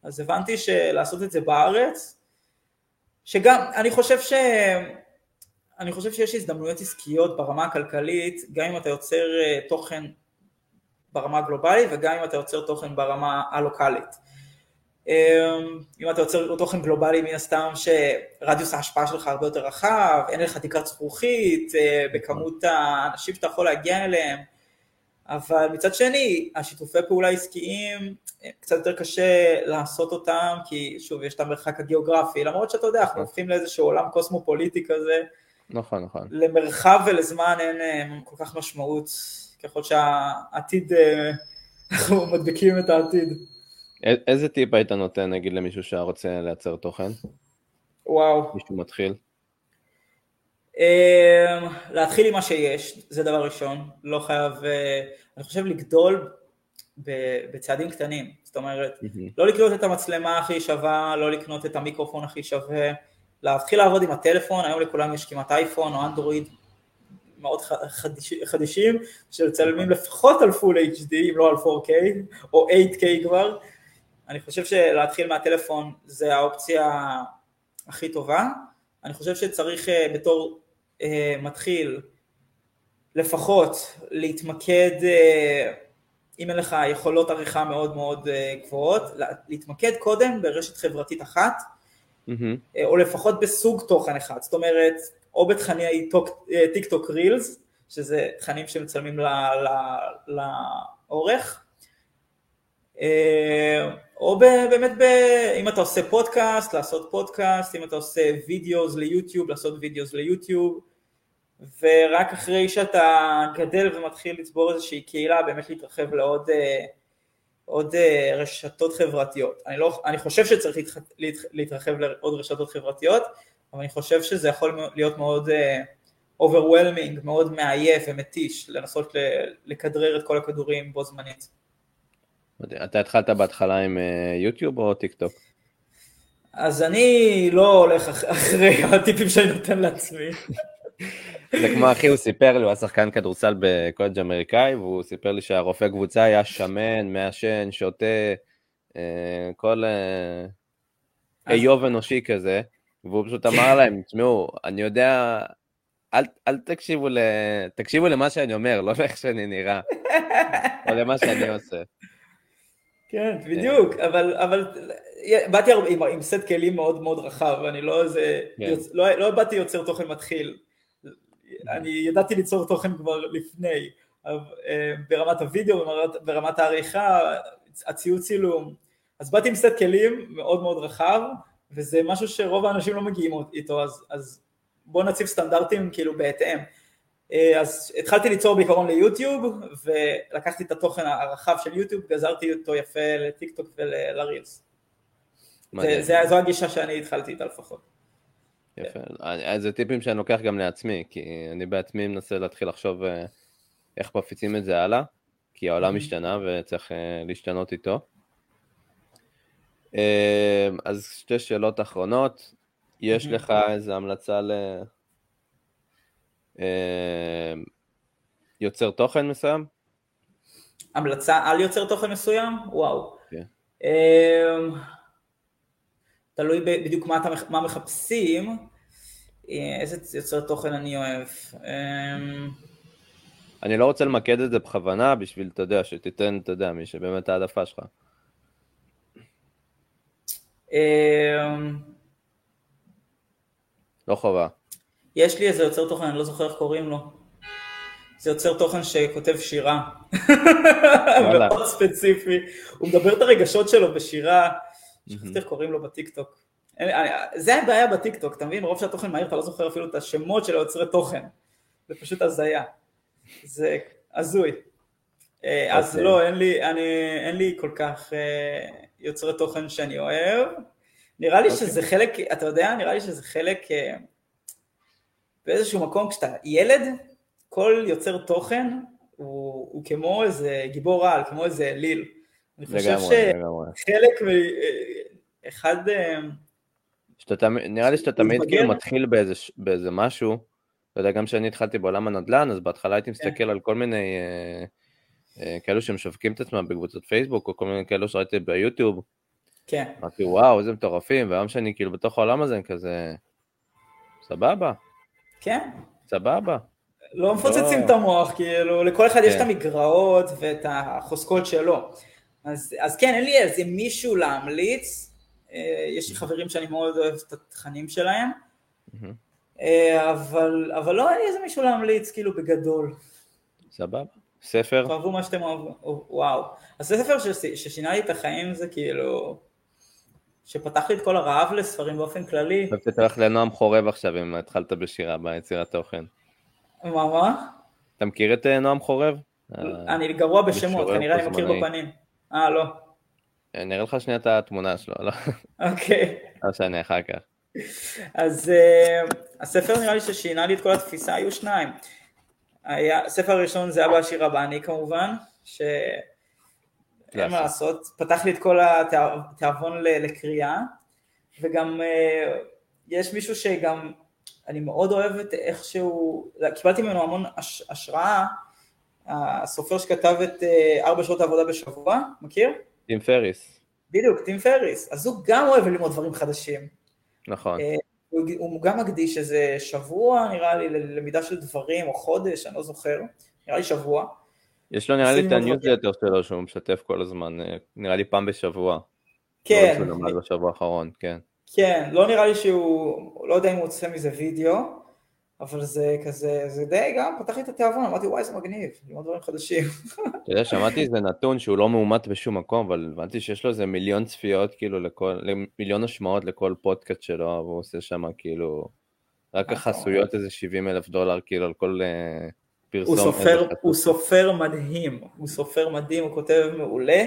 אז הבנתי שלעשות את זה בארץ, שגם, אני חושב ש... אני חושב שיש הזדמנויות עסקיות ברמה הכלכלית, גם אם אתה יוצר אה, תוכן ברמה הגלובלית וגם אם אתה יוצר תוכן ברמה הלוקאלית. אמ, אם אתה יוצר תוכן גלובלי מן הסתם שרדיוס ההשפעה שלך הרבה יותר רחב, אין לך תקרת זכוכית אה, בכמות האנשים שאתה יכול להגיע אליהם, אבל מצד שני השיתופי פעולה עסקיים אה, קצת יותר קשה לעשות אותם כי שוב יש את המרחק הגיאוגרפי. למרות שאתה יודע אנחנו הופכים לאיזשהו עולם קוסמופוליטי כזה. נכון נכון. למרחב ולזמן אין אה, כל כך משמעות ככל שהעתיד, אנחנו מדביקים את העתיד. איזה טיפ היית נותן נגיד למישהו שרוצה לייצר תוכן? וואו. מישהו מתחיל? אמ, להתחיל עם מה שיש, זה דבר ראשון, לא חייב, אה, אני חושב לגדול בצעדים קטנים, זאת אומרת, לא לקנות את המצלמה הכי שווה, לא לקנות את המיקרופון הכי שווה, להתחיל לעבוד עם הטלפון, היום לכולם יש כמעט אייפון או אנדרואיד מאוד חדיש, חדישים, שמצלמים לפחות על פול HD, אם לא על 4K, או 8K כבר. אני חושב שלהתחיל מהטלפון זה האופציה הכי טובה. אני חושב שצריך אה, בתור אה, מתחיל לפחות להתמקד, אה, אם אין לך יכולות עריכה מאוד מאוד אה, גבוהות, להתמקד קודם ברשת חברתית אחת, mm-hmm. אה, או לפחות בסוג תוכן אחד. זאת אומרת, או בתכני טיק טוק רילס, שזה תכנים שמצלמים לאורך, אה, או באמת ב, אם אתה עושה פודקאסט, לעשות פודקאסט, אם אתה עושה videos ליוטיוב, לעשות videos ליוטיוב, ורק אחרי שאתה גדל ומתחיל לצבור איזושהי קהילה, באמת להתרחב לעוד אה, עוד אה, רשתות חברתיות. אני, לא, אני חושב שצריך להתרחב לעוד רשתות חברתיות, אבל אני חושב שזה יכול להיות מאוד overwhelming, uh, מאוד מעייף ומתיש, לנסות לכדרר את כל הכדורים בו זמנית. אתה התחלת בהתחלה עם יוטיוב uh, או טיק טוק? אז אני לא הולך אחרי הטיפים שאני נותן לעצמי. זה כמו אחי, הוא סיפר לי, הוא היה שחקן כדורסל בקולג' אמריקאי, והוא סיפר לי שהרופא קבוצה היה שמן, מעשן, שותה, אה, כל עיוות אנושי כזה, והוא פשוט אמר להם, תשמעו, אני יודע, אל, אל תקשיבו, ל... תקשיבו למה שאני אומר, לא לאיך שאני נראה, או למה שאני עושה. כן, בדיוק, אבל, אבל באתי עם, עם סט כלים מאוד מאוד רחב, אני לא איזה, כן. יוצ... לא, לא באתי יוצר תוכן מתחיל, אני ידעתי ליצור תוכן כבר לפני, אה, ברמת הוידאו, ברמת, ברמת העריכה, הציוד צילום, אז באתי עם סט כלים מאוד מאוד רחב, וזה משהו שרוב האנשים לא מגיעים איתו, אז, אז בואו נציב סטנדרטים כאילו בהתאם. אה, אז התחלתי ליצור בעיקרון ליוטיוב, ולקחתי את התוכן הרחב של יוטיוב, גזרתי אותו יפה לטיק טוק ולרילס. זה, זה, זו הגישה שאני התחלתי איתה לפחות. יפה, yeah. זה טיפים שאני לוקח גם לעצמי, כי אני בעצמי מנסה להתחיל לחשוב אה, איך מפיצים את זה הלאה, כי העולם. השתנה וצריך אה, להשתנות איתו. אז שתי שאלות אחרונות. יש לך איזו המלצה ל... יוצר תוכן מסוים? המלצה על יוצר תוכן מסוים? וואו. כן. תלוי בדיוק מה, אתה, מה מחפשים, איזה יוצר תוכן אני אוהב. אני לא רוצה למקד את זה בכוונה בשביל, אתה יודע, שתיתן, אתה יודע, מי שבאמת העדפה שלך. לא חובה. יש לי איזה יוצר תוכן, אני לא זוכר איך קוראים לו. זה יוצר תוכן שכותב שירה. מאוד ספציפי. הוא מדבר את הרגשות שלו בשירה, שכחתי איך קוראים לו בטיקטוק. זה הבעיה בטיקטוק, אתה מבין? מרוב שהתוכן מהיר אתה לא זוכר אפילו את השמות של היוצרי תוכן. זה פשוט הזיה. זה הזוי. אה, אז אוקיי. לא, אין לי, אני, אין לי כל כך אה, יוצרי תוכן שאני אוהב. נראה לי שזה אוקיי. חלק, אתה יודע, נראה לי שזה חלק אה, באיזשהו מקום, כשאתה ילד, כל יוצר תוכן הוא, הוא כמו איזה גיבור על, כמו איזה אליל. אני חושב שחלק, מ... אחד... שאתה, נראה לי שאתה תמיד כאילו מתחיל באיזה, באיזה משהו, אתה יודע, גם כשאני התחלתי בעולם הנדל"ן, אז בהתחלה הייתי כן. מסתכל על כל מיני אה, אה, כאלו שמשווקים את עצמם בקבוצות פייסבוק, או כל מיני כאלו שראיתי ביוטיוב. כן. אמרתי, וואו, איזה מטורפים, והיום שאני כאילו בתוך העולם הזה, כזה, סבבה. כן. סבבה. לא מפוצצים לא... את המוח, כאילו, לכל אחד כן. יש את המגרעות ואת החוזקות שלו. אז, אז כן, אין לי איזה מישהו להמליץ, אה, יש לי חברים שאני מאוד אוהב את התכנים שלהם, אה, אבל, אבל לא אין לי איזה מישהו להמליץ, כאילו, בגדול. סבבה. ספר? תאהבו מה שאתם אוהבים, וואו. הספר ששינה לי את החיים זה כאילו, שפתח לי את כל הרעב לספרים באופן כללי. אתה תלך לנועם חורב עכשיו אם התחלת בשירה ביצירת תוכן. מה מה? אתה מכיר את אה, נועם חורב? אני גרוע בשמות, כנראה אני מכיר בפנים. אה, לא. אה, נראה לך שנייה את התמונה שלו, לא? אוקיי. לא שאני אחר כך. אז הספר נראה לי ששינה לי את כל התפיסה, היו שניים. הספר הראשון זה אבא עשיר רבני כמובן, שאין מה לעשות, פתח לי את כל התיאבון לקריאה, וגם uh, יש מישהו שגם, אני מאוד אוהב את איך שהוא, קיבלתי ממנו המון הש, השראה, הסופר שכתב את uh, ארבע שעות העבודה בשבוע, מכיר? טים פריס. בדיוק, טים פריס. אז הוא גם אוהב ללמוד דברים חדשים. נכון. אה, הוא, הוא גם מקדיש איזה שבוע, נראה לי, ללמידה של דברים, או חודש, אני לא זוכר, נראה לי שבוע. יש לו נראה לי את הניוזלטר שלו שהוא משתף כל הזמן, אה, נראה לי פעם בשבוע. כן. מה שהוא למד בשבוע האחרון, כן. כן, לא נראה לי שהוא, לא יודע אם הוא עושה מזה וידאו, אבל זה כזה, זה די גם, פתח לי את התיאבון, אמרתי וואי זה מגניב, ללמוד דברים חדשים. אתה יודע, שמעתי איזה נתון שהוא לא מאומת בשום מקום, אבל הבנתי שיש לו איזה מיליון צפיות, כאילו, לכל, מיליון השמעות לכל פודקאסט שלו, והוא עושה שם כאילו, רק החסויות איזה 70 אלף דולר, כאילו, על כל uh, פרסום. הוא סופר, הוא סופר מדהים, הוא סופר מדהים, הוא כותב מעולה.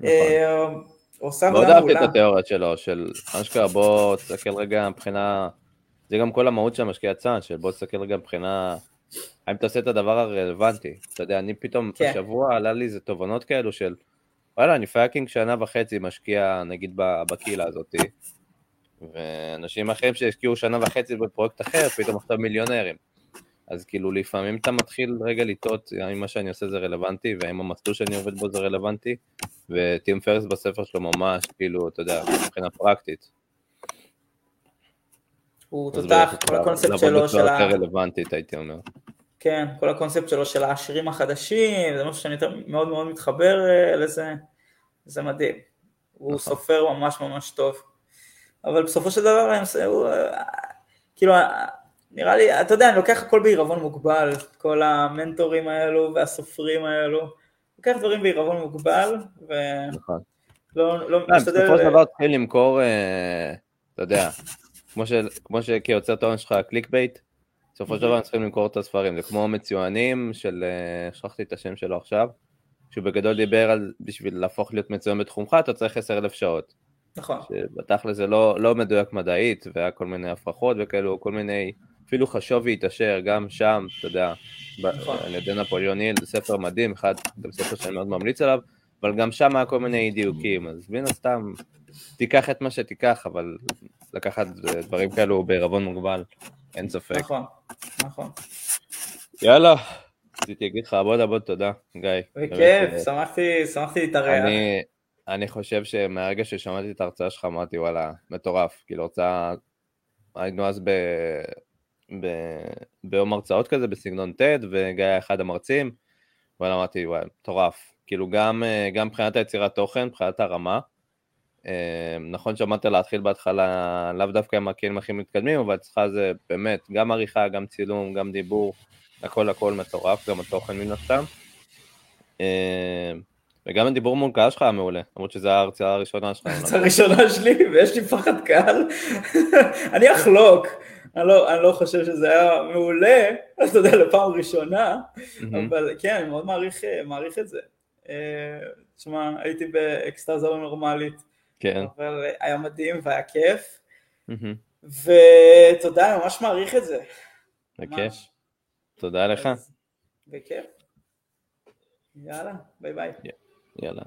נכון. אה, מאוד אהבתי את התיאוריות שלו, של אשכרה בוא תסתכל רגע מבחינה... זה גם כל המהות של המשקיע צאן, של בוא תסתכל רגע מבחינה, האם אתה עושה את הדבר הרלוונטי. אתה יודע, אני פתאום, כן. השבוע עלה לי איזה תובנות כאלו של, וואלה, אני fucking שנה וחצי משקיע, נגיד, בקהילה הזאתי, ואנשים אחרים שהשקיעו שנה וחצי בפרויקט אחר, פתאום עכשיו מיליונרים. אז כאילו לפעמים אתה מתחיל רגע לתהות האם מה שאני עושה זה רלוונטי והאם המסלול שאני עובד בו זה רלוונטי וטים פריס בספר שלו ממש כאילו אתה יודע מבחינה פרקטית הוא תותח, כל הקונספט שלו של ה... רלוונטית הייתי אומר. כן, כל הקונספט שלו של העשירים החדשים, זה משהו שאני מאוד מאוד מתחבר אה, לזה, זה מדהים. הוא נכון. סופר ממש ממש טוב. אבל בסופו של דבר, אה, כאילו, נראה לי, אתה יודע, אני לוקח הכל בעירבון מוגבל, כל המנטורים האלו והסופרים האלו, לוקח דברים בעירבון מוגבל, ו... נכון. לא, לא אה, משתדל... בסופו של דבר תתחיל למכור, אתה יודע, כמו, שכיוצר תוכן שלך clickbait, בסופו של דבר הם צריכים למכור את הספרים, זה כמו מצוינים של, אה, שכחתי את השם שלו עכשיו, שהוא בגדול דיבר על בשביל להפוך להיות מצוין בתחומך אתה צריך עשר אלף שעות. נכון. שבתכל'ס זה לא, לא מדויק מדעית והיה כל מיני הפרחות וכאלו, כל מיני, אפילו חשוב והתעשר, גם שם, אתה יודע, נכון. על ידי נפוליאון היל, זה ספר מדהים, אחד, גם ספר שאני מאוד ממליץ עליו, אבל גם שם היה כל מיני דיוקים, אז מן הסתם, תיקח את מה שתיקח, אבל לקחת דברים כאלו בערבון מוגבל, אין ספק. נכון, נכון. יאללה, רציתי להגיד לך עבוד עבוד תודה, גיא. בכיף, שמחתי, שמחתי להתארח. אני, אני חושב שמהרגע ששמעתי את ההרצאה שלך אמרתי וואלה, מטורף, כאילו הרצאה, היינו אז ב... ביום הרצאות כזה בסגנון TED, וגיא היה אחד המרצים, וואלה אמרתי וואי, מטורף, כאילו גם, גם מבחינת היצירת תוכן, מבחינת הרמה, נכון שאמרת להתחיל בהתחלה לאו דווקא עם הכלים הכי מתקדמים, אבל אצלך זה באמת גם עריכה, גם צילום, גם דיבור, הכל הכל מטורף, גם התוכן מן הסתם. וגם הדיבור מול קהל שלך היה מעולה, למרות שזו ההרצאה הראשונה שלך. ההרצאה הראשונה שלי, ויש לי פחד קהל. אני אחלוק, אני לא, אני לא חושב שזה היה מעולה, אתה יודע, לפעם ראשונה, אבל כן, אני מאוד מעריך, אה, מעריך את זה. אה, תשמע, הייתי באקסטאזה לא נורמלית, כן. אבל היה מדהים והיה כיף, ותודה, אני ממש מעריך את זה. בכיף. תודה לך. בכיף. יאללה, ביי ביי. יאללה.